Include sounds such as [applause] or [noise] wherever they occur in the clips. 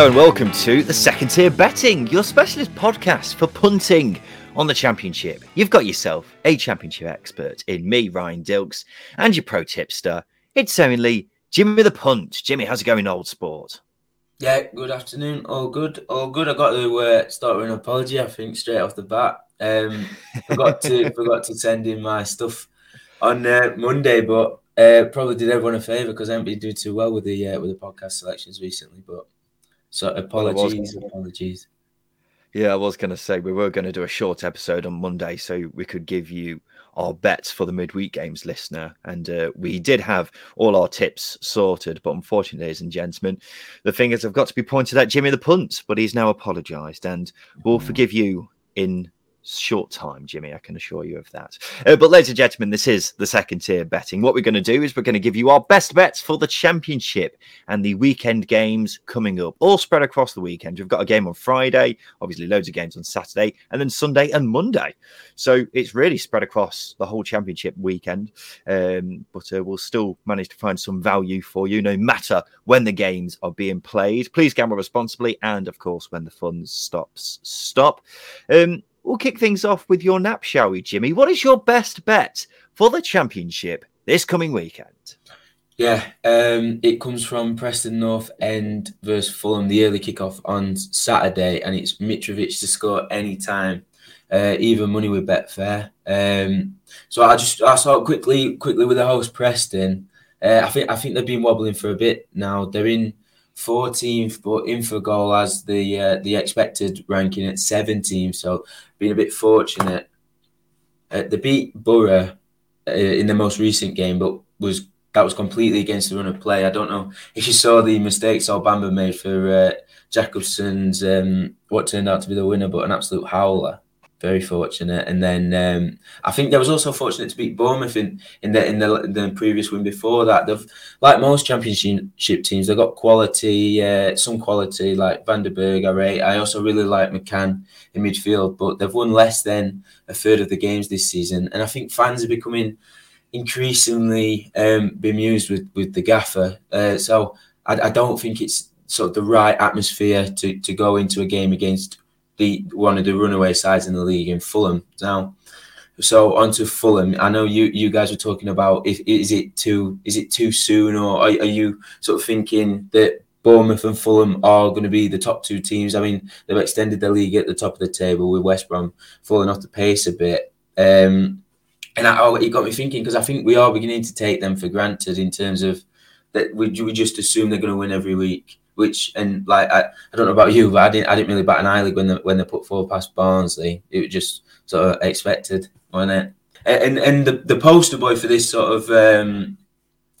Hello and welcome to the Second Tier Betting, your specialist podcast for punting on the championship. You've got yourself a championship expert in me, Ryan Dilks, and your pro tipster. It's only Jimmy the Punt. Jimmy, how's it going, old sport? Yeah, good afternoon. All good, all good. I got to uh, start with an apology. I think straight off the bat, um, forgot to [laughs] forgot to send in my stuff on uh, Monday, but uh, probably did everyone a favour because I haven't been doing too well with the uh, with the podcast selections recently. But so apologies, apologies. Yeah, I was going to say we were going to do a short episode on Monday so we could give you our bets for the midweek games listener. And uh, we did have all our tips sorted. But unfortunately, ladies and gentlemen, the fingers have got to be pointed at Jimmy the Punt, but he's now apologised and we'll forgive you in short time, Jimmy. I can assure you of that. Uh, but, ladies and gentlemen, this is the second tier betting. What we're going to do is we're going to give you our best bets for the championship and the weekend games coming up, all spread across the weekend. We've got a game on Friday, obviously, loads of games on Saturday, and then Sunday and Monday. So it's really spread across the whole championship weekend. Um, but uh, we'll still manage to find some value for you, no matter when the games are being played. Please gamble responsibly, and of course, when the funds stops, stop. Um, We'll kick things off with your nap, shall we, Jimmy? What is your best bet for the championship this coming weekend? Yeah, um, it comes from Preston North End versus Fulham, the early kickoff on Saturday, and it's Mitrovic to score any time, uh, even money with Betfair. Um, so I just I saw quickly quickly with the host Preston. Uh, I think I think they've been wobbling for a bit now. They're in 14th, but Infogol has the uh, the expected ranking at 17th. So being a bit fortunate. Uh, they beat Boro uh, in the most recent game, but was that was completely against the run of play. I don't know if you saw the mistakes Bamba made for uh, Jakobsen's um, what turned out to be the winner, but an absolute howler very fortunate. And then um, I think there was also fortunate to beat Bournemouth in, in the in the, the previous win before that. They've like most championship teams, they've got quality, uh, some quality like Van den Berg. I rate. I also really like McCann in midfield, but they've won less than a third of the games this season. And I think fans are becoming increasingly um, bemused with with the gaffer. Uh, so I, I don't think it's sort of the right atmosphere to to go into a game against the one of the runaway sides in the league in Fulham. Now, so on to Fulham. I know you you guys were talking about if is it too is it too soon or are, are you sort of thinking that Bournemouth and Fulham are going to be the top two teams? I mean, they've extended the league at the top of the table with West Brom falling off the pace a bit. Um, and I, oh, it got me thinking because I think we are beginning to take them for granted in terms of that we, we just assume they're going to win every week which and like I, I don't know about you, but I didn't I didn't really bat an eyelid when they when they put four past Barnsley. It was just sort of expected, wasn't it? And and the, the poster boy for this sort of um,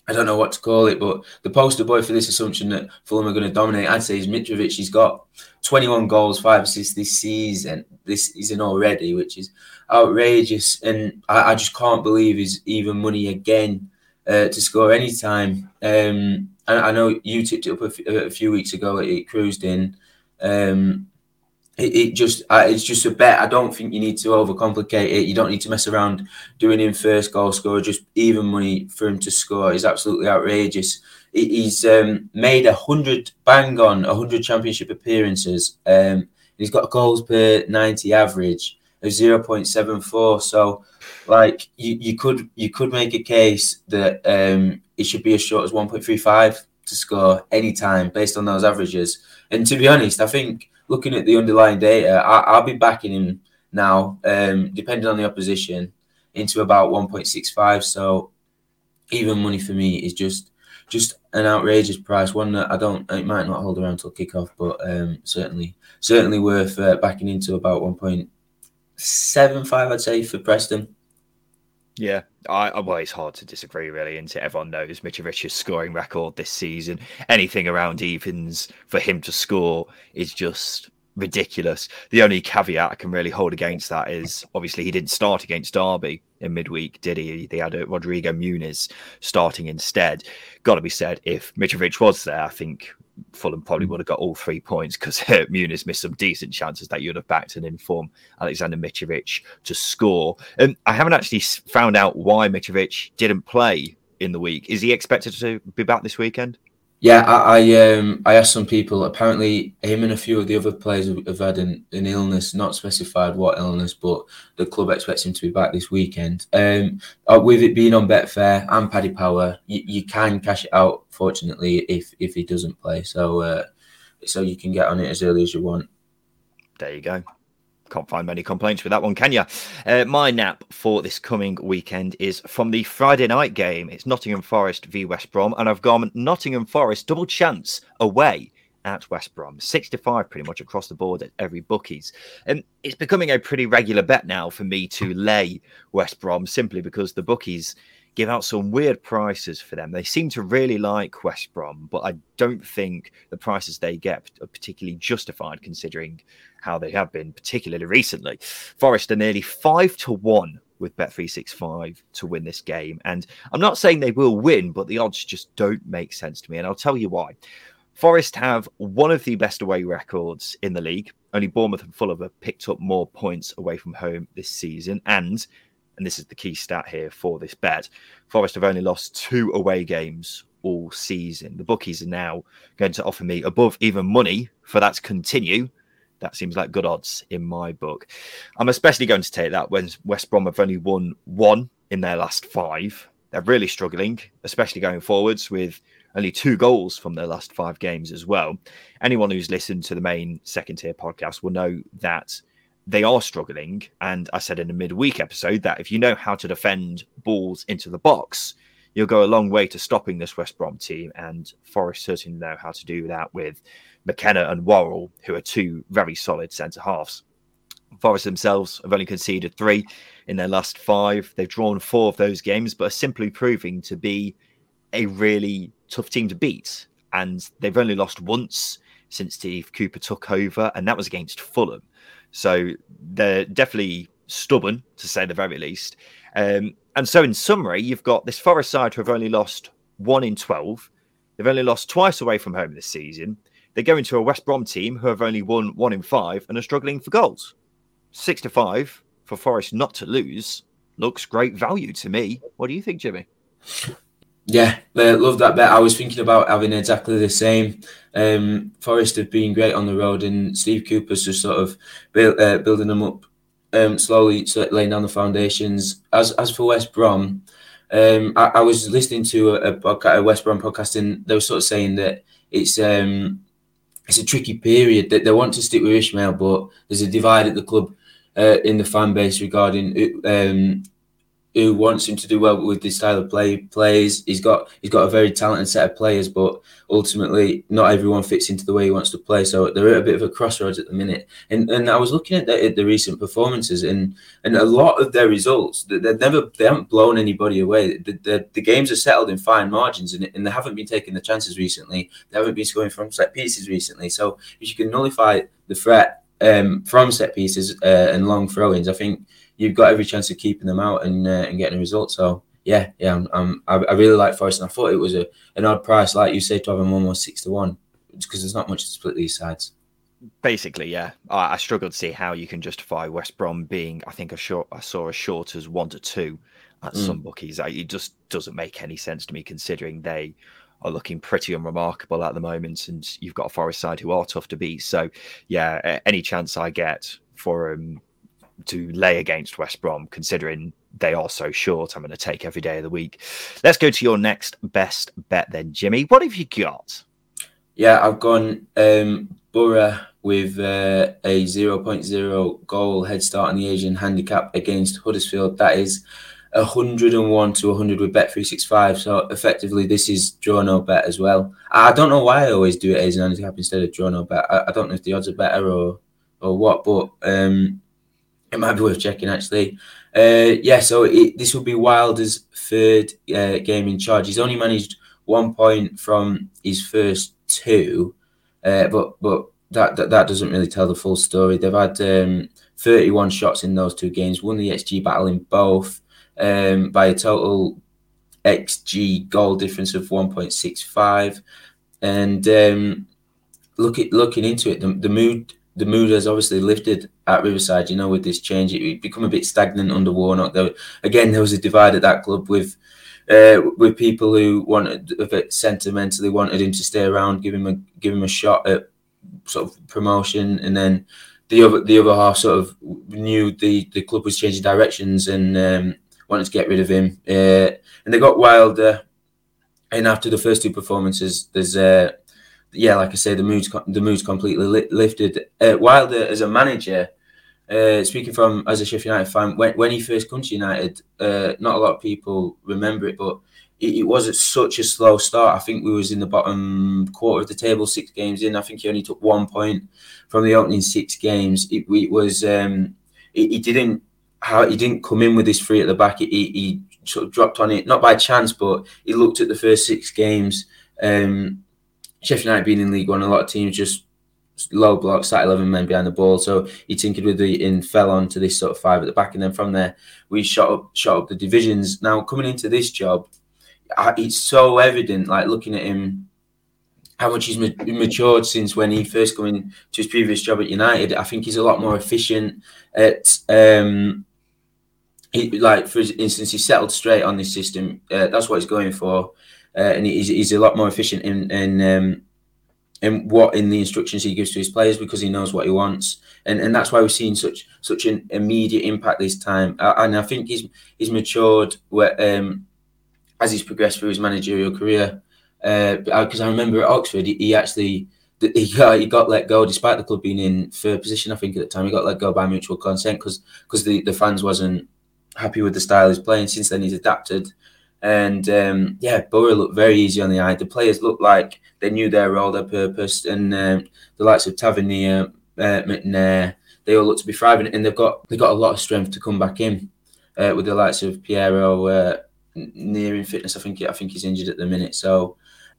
I don't know what to call it, but the poster boy for this assumption that Fulham are going to dominate, I'd say is Mitrovic. He's got 21 goals, five assists this season, this season already, which is outrageous. And I, I just can't believe he's even money again uh, to score any time. Um, I, know you tipped it up a, few weeks ago. It, cruised in. Um, it, it, just uh, it's just a bet. I don't think you need to overcomplicate it. You don't need to mess around doing him first goal scorer. Just even money for him to score is absolutely outrageous. He's um, made a hundred bang on a hundred championship appearances. Um, he's got goals per ninety average of zero point seven four. So, like you, you could you could make a case that um, it should be as short as 1.35 to score any time based on those averages. And to be honest, I think looking at the underlying data, I, will be backing him now, um, depending on the opposition, into about 1.65. So even money for me is just just an outrageous price. One that I don't, it might not hold around till kickoff, but um, certainly certainly worth uh, backing into about 1.75, I'd say, for Preston. Yeah, I, well, it's hard to disagree, really. And everyone knows Mitrovic's scoring record this season. Anything around evens for him to score is just ridiculous. The only caveat I can really hold against that is obviously he didn't start against Derby in midweek, did he? They had Rodrigo Muniz starting instead. Got to be said, if Mitrovic was there, I think Fulham probably mm. would have got all three points because [laughs] Muniz missed some decent chances that you'd have backed an inform Alexander Mitrovic to score. And I haven't actually found out why Mitrovic didn't play in the week. Is he expected to be back this weekend? Yeah, I I, um, I asked some people. Apparently, him and a few of the other players have, had an, an, illness, not specified what illness, but the club expects him to be back this weekend. Um, uh, with it being on Betfair and Paddy Power, you, you can cash it out. Fortunately, if if he doesn't play, so uh, so you can get on it as early as you want. There you go. Can't find many complaints with that one, can you? Uh, my nap for this coming weekend is from the Friday night game. It's Nottingham Forest v West Brom, and I've gone Nottingham Forest double chance away at West Brom. 65 pretty much across the board at every bookies. And it's becoming a pretty regular bet now for me to lay West Brom simply because the bookies give out some weird prices for them. They seem to really like West Brom, but I don't think the prices they get are particularly justified considering how they have been, particularly recently. Forest are nearly five to one with Bet365 to win this game. And I'm not saying they will win, but the odds just don't make sense to me. And I'll tell you why. Forest have one of the best away records in the league. Only Bournemouth and Fulham have picked up more points away from home this season. And, and this is the key stat here for this bet, Forest have only lost two away games all season. The bookies are now going to offer me above even money for that to continue that seems like good odds in my book. I'm especially going to take that when West Brom have only won one in their last five. They're really struggling, especially going forwards with only two goals from their last five games as well. Anyone who's listened to the main second tier podcast will know that they are struggling. And I said in a midweek episode that if you know how to defend balls into the box, you'll go a long way to stopping this West Brom team. And Forest certainly know how to do that with McKenna and Worrall, who are two very solid centre halves. Forest themselves have only conceded three in their last five. They've drawn four of those games, but are simply proving to be a really tough team to beat. And they've only lost once since Steve Cooper took over, and that was against Fulham. So they're definitely stubborn, to say the very least. Um, and so, in summary, you've got this Forest side who have only lost one in 12. They've only lost twice away from home this season. They go into a West Brom team who have only won one in five and are struggling for goals. Six to five for Forest not to lose looks great value to me. What do you think, Jimmy? Yeah, I love that bet. I was thinking about having exactly the same. Um, Forest have been great on the road, and Steve Cooper's just sort of build, uh, building them up um, slowly, laying down the foundations. As as for West Brom, um, I, I, was listening to a, a, a, West Brom podcast, and they were sort of saying that it's um, it's a tricky period. That they want to stick with Ismaël, but there's a divide at the club uh, in the fan base regarding um, who wants him to do well with this style of play plays. He's got he's got a very talented set of players, but ultimately not everyone fits into the way he wants to play. So they're at a bit of a crossroads at the minute. And and I was looking at the, at the recent performances and and a lot of their results, they've never they haven't blown anybody away. The, the, the games are settled in fine margins and, and they haven't been taking the chances recently. They haven't been scoring from set pieces recently. So if you can nullify the threat um, from set pieces uh, and long throw-ins, I think you've got every chance of keeping them out and uh, and getting a result. So yeah, yeah, I'm, I'm, i really like Forest, and I thought it was a an odd price, like you say, to have them almost six to one, because there's not much to split these sides. Basically, yeah, I, I struggle to see how you can justify West Brom being. I think a short, I saw as short as one to two at mm. some bookies. It just doesn't make any sense to me, considering they are looking pretty unremarkable at the moment, and you've got a Forest side who are tough to beat. So, yeah, any chance I get for to lay against West Brom, considering they are so short. I'm going to take every day of the week. Let's go to your next best bet then, Jimmy. What have you got? Yeah, I've gone um, Boro with uh, a 0.0 goal head start on the Asian handicap against Huddersfield. That is 101 to 100 with Bet365. So effectively, this is draw no bet as well. I don't know why I always do it as an handicap instead of draw no bet. I, I don't know if the odds are better or or what, but um, it might be worth checking actually. Uh, yeah, so it, this will be Wilder's third uh, game in charge. He's only managed one point from his first two, uh, but but that, that, that doesn't really tell the full story. They've had um, 31 shots in those two games, won the XG battle in both um, by a total XG goal difference of 1.65. And um, look at, looking into it, the, the mood the mood has obviously lifted at Riverside. You know, with this change, it become a bit stagnant under Warnock. There, again, there was a divide at that club with uh, with people who wanted a bit sentimentally wanted him to stay around, give him a give him a shot at sort of promotion, and then the other the other half sort of knew the the club was changing directions and um, wanted to get rid of him, uh, and they got Wilder. And after the first two performances, there's uh, yeah, like I say, the mood's the mood's completely li- lifted. Uh, Wilder as a manager, uh, speaking from as a Sheffield United fan, when, when he first come to United, uh, not a lot of people remember it, but it, it was such a slow start. I think we was in the bottom quarter of the table, six games in. I think he only took one point from the opening six games. It, it was um, he didn't how he didn't come in with his three at the back. He, he, sort of dropped on it, not by chance, but he looked at the first six games. Um, Sheffield United being in League One, a lot of teams just low block, sat 11 men behind the ball. So he tinkered with the and fell on to this sort of five at the back. And then from there, we shot up, shot up the divisions. Now, coming into this job, it's so evident, like looking at him, how much he's matured since when he first came into his previous job at United. I think he's a lot more efficient at. Um, he, like for instance, he settled straight on this system. Uh, that's what he's going for, uh, and he's, he's a lot more efficient in in um, in what in the instructions he gives to his players because he knows what he wants, and and that's why we've seen such such an immediate impact this time. Uh, and I think he's he's matured where, um, as he's progressed through his managerial career. Because uh, I remember at Oxford, he, he actually he got, he got let go despite the club being in third position. I think at the time he got let go by mutual consent because because the, the fans wasn't happy with the style he's playing. Since then, he's adapted. And um, yeah, Boro looked very easy on the eye. The players looked like they knew their role, their purpose, and um, the likes of Tavernier, uh, McNair, they all look to be thriving, and they've got they've got a lot of strength to come back in. Uh, with the likes of Payero uh, nearing fitness, I think I think he's injured at the minute. So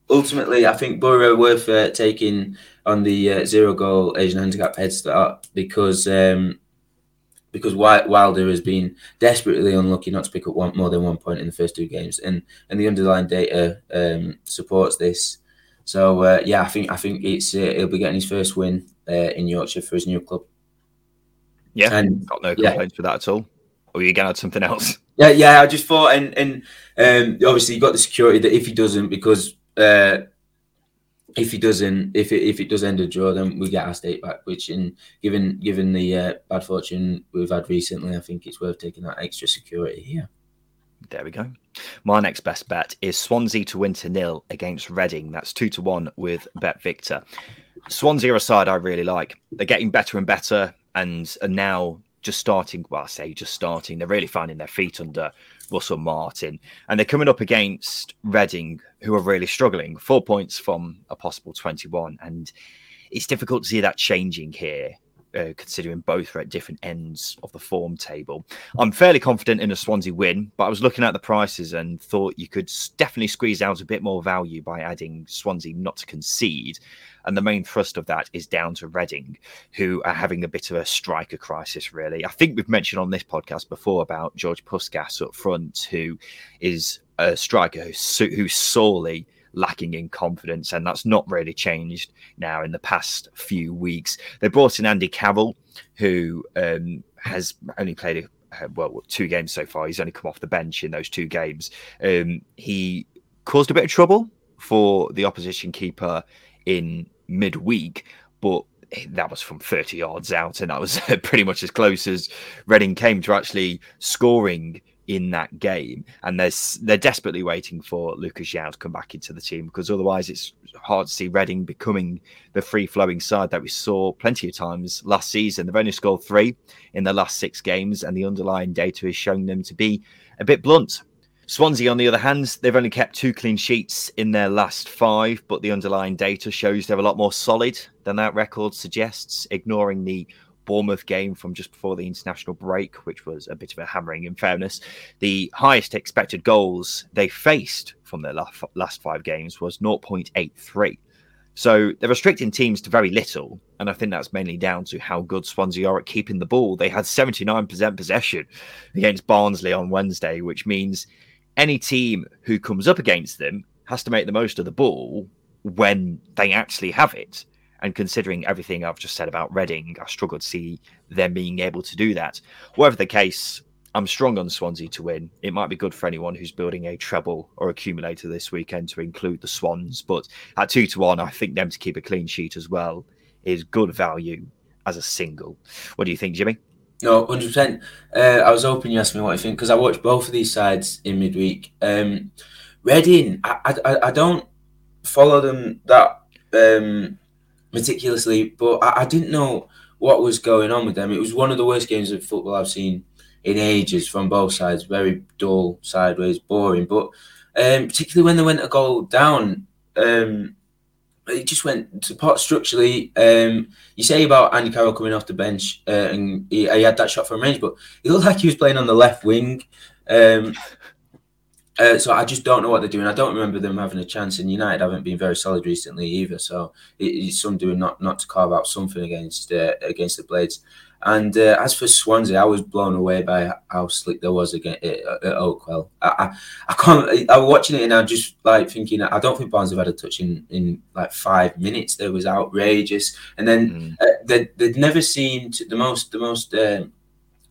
ultimately, I think Boro worth uh, taking on the uh, zero goal Asian handicap head start because um, because Wilder has been desperately unlucky not to pick up one, more than one point in the first two games, and and the underlying data um, supports this. So uh, yeah, I think I think it's uh, he'll be getting his first win uh, in Yorkshire for his new club. Yeah, and got no complaints yeah. with that at all. Or are you going to add something else? [laughs] Yeah, yeah. I just thought, and and um, obviously you got the security that if he doesn't, because uh, if he doesn't, if it if it does end a draw, then we get our state back. Which, in given given the uh, bad fortune we've had recently, I think it's worth taking that extra security here. There we go. My next best bet is Swansea to win to nil against Reading. That's two to one with Bet Victor. Swansea are a side I really like. They're getting better and better, and are now just starting. Well, I say just starting. They're really finding their feet under Russell Martin, and they're coming up against Reading, who are really struggling. Four points from a possible 21, and it's difficult to see that changing here. Uh, considering both are at different ends of the form table. I'm fairly confident in a Swansea win, but I was looking at the prices and thought you could definitely squeeze out a bit more value by adding Swansea not to concede. And the main thrust of that is down to Reading, who are having a bit of a striker crisis, really. I think we've mentioned on this podcast before about George Puscas up front, who is a striker who's, who's sorely lacking in confidence, and that's not really changed now in the past few weeks. They brought in Andy Carroll, who um, has only played a, uh, well two games so far. He's only come off the bench in those two games. Um, he caused a bit of trouble for the opposition keeper in midweek, but that was from 30 yards out, and that was [laughs] pretty much as close as Reading came to actually scoring in that game. And there's they're desperately waiting for Lucas João to come back into the team because otherwise it's hard to see Reading becoming the free flowing side that we saw plenty of times last season. They've only scored three in the last six games, and the underlying data is showing them to be a bit blunt. Swansea, on the other hand, they've only kept two clean sheets in their last five, but the underlying data shows they're a lot more solid than that record suggests, ignoring the Bournemouth game from just before the international break, which was a bit of a hammering in fairness. The highest expected goals they faced from their last five games was 0.83. So they're restricting teams to very little. And I think that's mainly down to how good Swansea are at keeping the ball. They had 79% possession against Barnsley on Wednesday, which means any team who comes up against them has to make the most of the ball when they actually have it. And considering everything I've just said about Reading, I struggle to see them being able to do that. Whatever the case, I'm strong on Swansea to win. It might be good for anyone who's building a treble or accumulator this weekend to include the Swans. But at two to one, I think them to keep a clean sheet as well is good value as a single. What do you think, Jimmy? No, hundred uh, percent. I was hoping you asked me what I think because I watched both of these sides in midweek. Um, Reading, I, I, I don't follow them that um, meticulously, but I, I didn't know what was going on with them. It was one of the worst games of football I've seen in ages from both sides. Very dull, sideways, boring. But um, particularly when they went a goal down, um, it just went to pot structurally. Um, you say about Andy Carroll coming off the bench uh, and he, he, had that shot from range, but he looked like he was playing on the left wing. Um, uh, so I just don't know what they're doing. I don't remember them having a chance, and United haven't been very solid recently either. So it, it's some doing not not to carve out something against uh, against the Blades. And uh, as for Swansea, I was blown away by how slick there was again at, at Oakwell. I, I, I can't. I was watching it and I'm just like thinking. I don't think Barnes have had a touch in, in like five minutes. There was outrageous, and then mm. uh, they they'd never seemed the most the most. Um,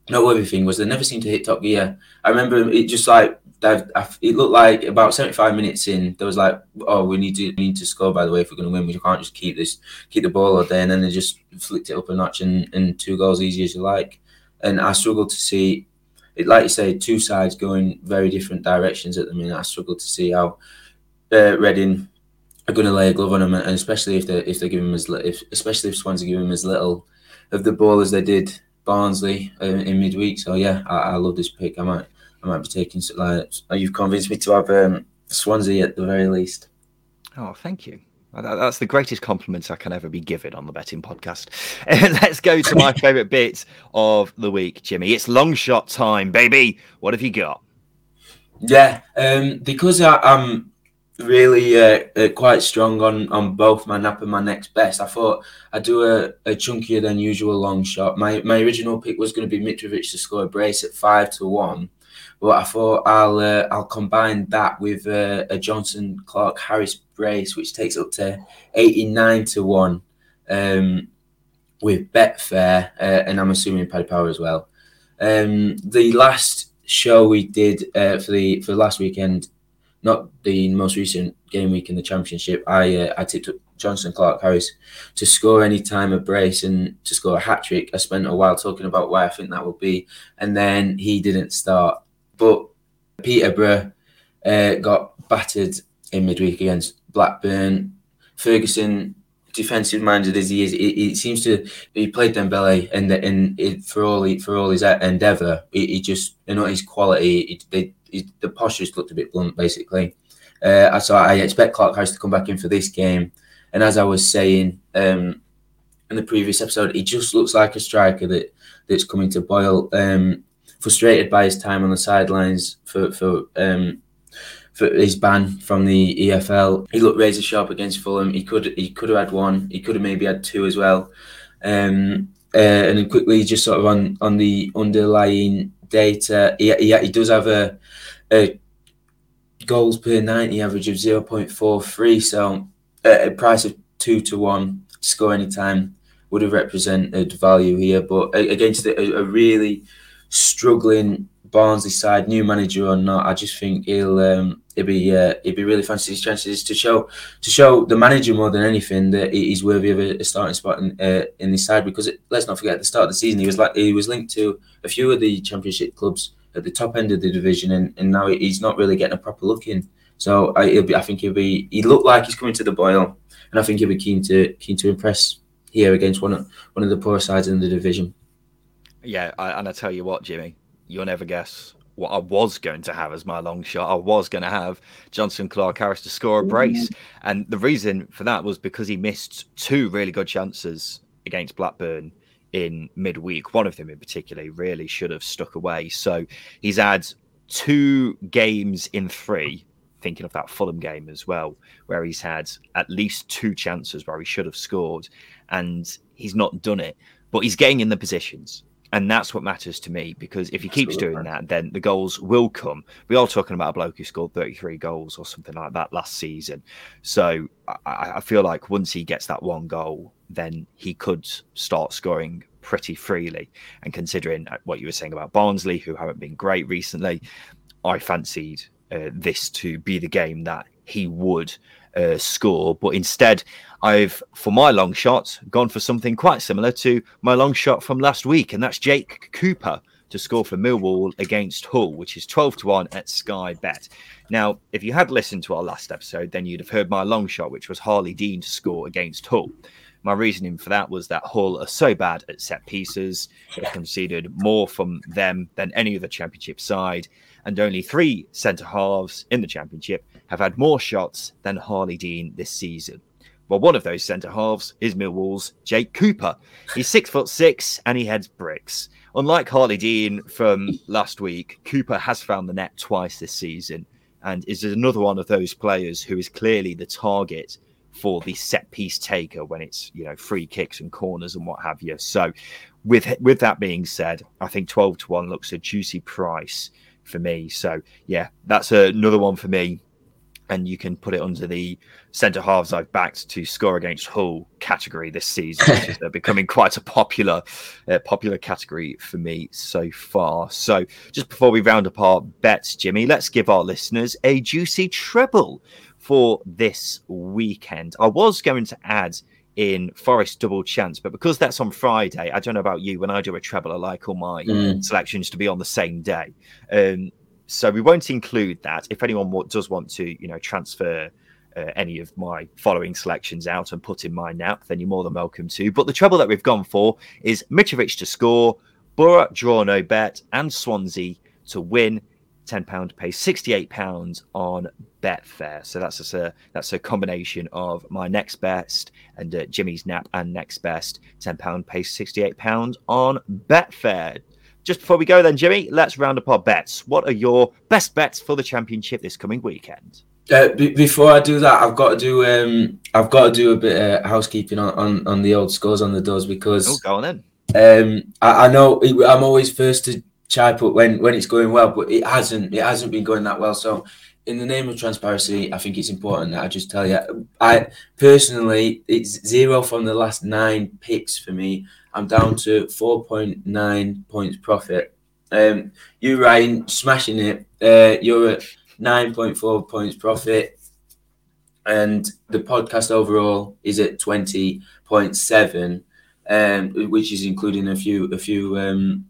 noteworthy thing was they never seemed to hit top gear. I remember it just like it looked like about 75 minutes in, there was like, oh, we need to we need to score. By the way, if we're going to win, we can't just keep this keep the ball all day. And then they just flicked it up a notch and, and two goals easy as you like. And I struggled to see it, like you say, two sides going very different directions at the minute. I struggled to see how uh, Reading are going to lay a glove on them, and especially if they if they give him as if especially if Swansea give him as little of the ball as they did Barnsley uh, in midweek. So yeah, I, I love this pick. I might I might be taking. Like, you've convinced me to have um, Swansea at the very least. Oh, thank you. That's the greatest compliment I can ever be given on the betting podcast. [laughs] Let's go to my [laughs] favourite bit of the week, Jimmy. It's long shot time, baby. What have you got? Yeah, um, because I, am really uh, uh, quite strong on, on both my nap and my next best. I thought I'd do a, a chunkier than usual long shot. My my original pick was going to be Mitrovic to score a brace at five to one, but I thought I'll uh, I'll combine that with uh, a Jonson Clarke Harris brace, which takes up to eighty nine to one um, with Betfair, uh, and I'm assuming Paddy Power as well. Um, the last show we did uh, for the for last weekend, not the most recent game week in the championship, I uh, I tipped up Jonson Clarke Harris to score any time a brace and to score a hat trick. I spent a while talking about why I think that would be, and then he didn't start. But Peterborough uh, got battered in midweek against Blackburn. Ferguson, defensive minded as he is, he, seems to he played Dembele and in, in, for all he, for all his endeavour, he, he, just you know his quality, he, they, he, the posture just looked a bit blunt basically. Uh, so I expect Clarke Harris to come back in for this game. And as I was saying um, in the previous episode, he just looks like a striker that that's coming to boil. Um, frustrated by his time on the sidelines for for um, for his ban from the EFL. He looked razor sharp against Fulham. He could he could have had one. He could have maybe had two as well. Um, uh, and then quickly, just sort of on on the underlying data, he, he, he does have a, a goals per 90 average of 0.43 so uh, a price of 2 to 1 to score anytime would have represented value here but against a, a really struggling Barnsley side, new manager or not, I just think he'll um, he'll be uh, he'll be really fancy his chances to show to show the manager more than anything that he's worthy of a, starting spot in uh, in this side because it, let's not forget at the start of the season he was like he was linked to a few of the championship clubs at the top end of the division and, and now he's not really getting a proper look in. So I, be, I think he'll be he looked like he's coming to the boil and I think he'll be keen to keen to impress here against one of one of the poor sides in the division. Yeah, I, and I tell you what, Jimmy, you'll never guess what I was going to have as my long shot. I was going to have Jonson Clarke Harris to score a brace. And the reason for that was because he missed two really good chances against Blackburn in midweek. One of them in particular really should have stuck away. So he's had two games in three, thinking of that Fulham game as well, where he's had at least two chances where he should have scored. And he's not done it. But he's getting in the positions and that's what matters to me because if he keeps doing that, then the goals will come. We are talking about a bloke who scored 33 goals or something like that last season. So I, I feel like once he gets that one goal, then he could start scoring pretty freely. And considering uh, what you were saying about Barnsley, who haven't been great recently, I fancied uh, this to be the game that he would uh, score. But instead, I've, for my long shot, gone for something quite similar to my long shot from last week, and that's Jake Cooper to score for Millwall against Hull, which is 12 to 1 at Sky Bet. Now, if you had listened to our last episode, then you'd have heard my long shot, which was Harlee Dean to score against Hull. My reasoning for that was that Hull are so bad at set pieces, they've conceded more from them than any other championship side, and only three centre halves in the championship have had more shots than Harlee Dean this season. Well, one of those centre halves is Millwall's Jake Cooper. He's six foot six and he heads bricks. Unlike Harlee Dean from last week, Cooper has found the net twice this season and is another one of those players who is clearly the target for the set piece taker when it's you know free kicks and corners and what have you. So, with with that being said, I think twelve to one looks a juicy price for me. So yeah, that's another one for me and you can put it under the centre halves I've backed to score against Hull category this season, which is uh, [laughs] becoming quite a popular, uh, popular category for me so far. So, just before we round up our bets, Jimmy, let's give our listeners a juicy treble for this weekend. I was going to add in Forest Double Chance, but because that's on Friday, I don't know about you. When I do a treble, I like all my mm. selections to be on the same day. Um, so we won't include that. If anyone does want to, you know, transfer uh, any of my following selections out and put in my nap, then you're more than welcome to. But the trouble that we've gone for is Mitrovic to score, Boro draw no bet, and Swansea to win. Ten pound pays sixty eight pounds on Betfair. So that's a that's a combination of my next best and uh, Jimmy's nap and next best. Ten pound pays sixty eight pounds on Betfair. Just before we go, then, Jimmy, let's round up our bets. What are your best bets for the championship this coming weekend? Uh, b- before I do that, I've got to do um, I've got to do a bit of housekeeping on, on, on the old scores on the doors because oh, go on then. Um, I, I know I'm always first to chime up when when it's going well, but it hasn't it hasn't been going that well. So, in the name of transparency, I think it's important that I just tell you. I personally, it's zero from the last nine picks for me. I'm down to 4.9 points profit. Um, you, Ryan, smashing it. Uh, you're at 9.4 points profit. And the podcast overall is at 20.7, um, which is including a few, a few, um,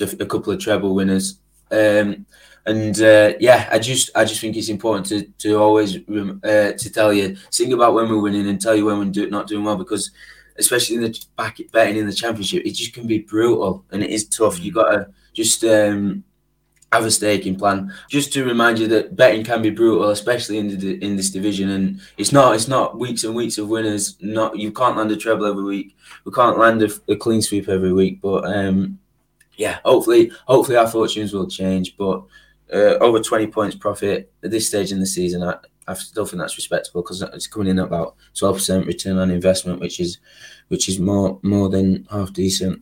a, a couple of treble winners. Um, and uh, yeah, I just I just think it's important to to always uh, to tell you think about when we're winning and tell you when we're do, not doing well because especially in the back betting in the championship, it just can be brutal and it is tough. You mm. got to just um, have a staking plan. Just to remind you that betting can be brutal, especially in the, in this division. And it's not it's not weeks and weeks of winners. Not you can't land a treble every week. We can't land a, a clean sweep every week. But um, yeah, hopefully hopefully our fortunes will change. But uh, over twenty points profit at this stage in the season, I, I still think that's respectable because it's coming in at about twelve percent return on investment, which is which is more more than half decent.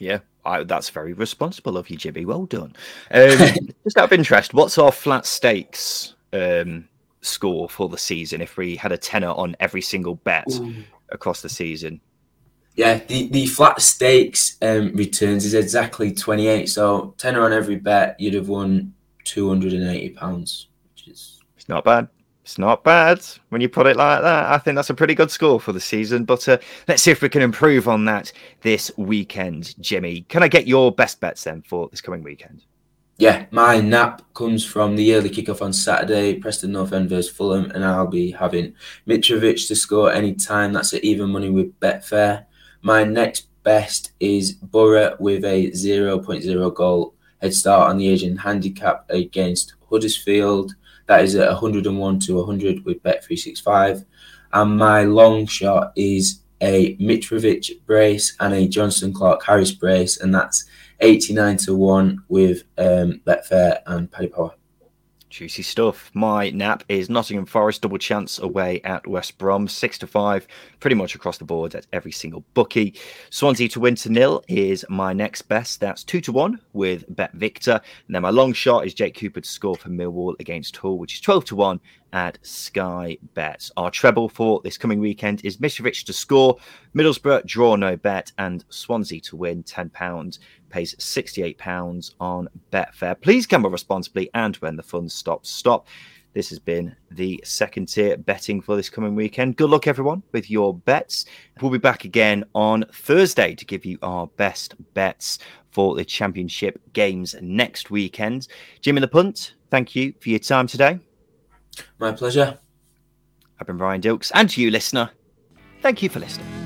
Yeah, I, that's very responsible of you, Jimmy. Well done. Um, [laughs] just out of interest, what's our flat stakes um, score for the season if we had a tenner on every single bet Ooh. across the season? Yeah, the, the flat stakes um, returns is exactly 28. So, tenner on every bet, you'd have won £280, which is it's not bad. It's not bad when you put it like that. I think that's a pretty good score for the season. But uh, let's see if we can improve on that this weekend, Jimmy. Can I get your best bets then for this coming weekend? Yeah, my nap comes from the early kickoff on Saturday, Preston North End versus Fulham, and I'll be having Mitrovic to score any time. That's at even money with Betfair. My next best is Boro with a 0.0 goal head start on the Asian handicap against Huddersfield. That is at 101 to 100 with Bet365. And my long shot is a Mitrovic brace and a Jonson Clarke Harris brace, and that's 89 to 1 with um, Betfair and Paddy Power. Juicy stuff. My nap is Nottingham Forest double chance away at West Brom, six to five, pretty much across the board at every single bookie. Swansea to win to nil is my next best. That's two to one with Bet Victor. And then my long shot is Jake Cooper to score for Millwall against Hull, which is 12 to one at Sky Bets. Our treble for this coming weekend is Mitrovic to score, Middlesbrough draw no bet, and Swansea to win £10 pays £68 on Betfair. Please gamble responsibly and when the funds stop, stop. This has been the second tier betting for this coming weekend. Good luck, everyone, with your bets. We'll be back again on Thursday to give you our best bets for the championship games next weekend. Jimmy the Punt, thank you for your time today. My pleasure. I've been Ryan Dilks, and to you, listener, thank you for listening.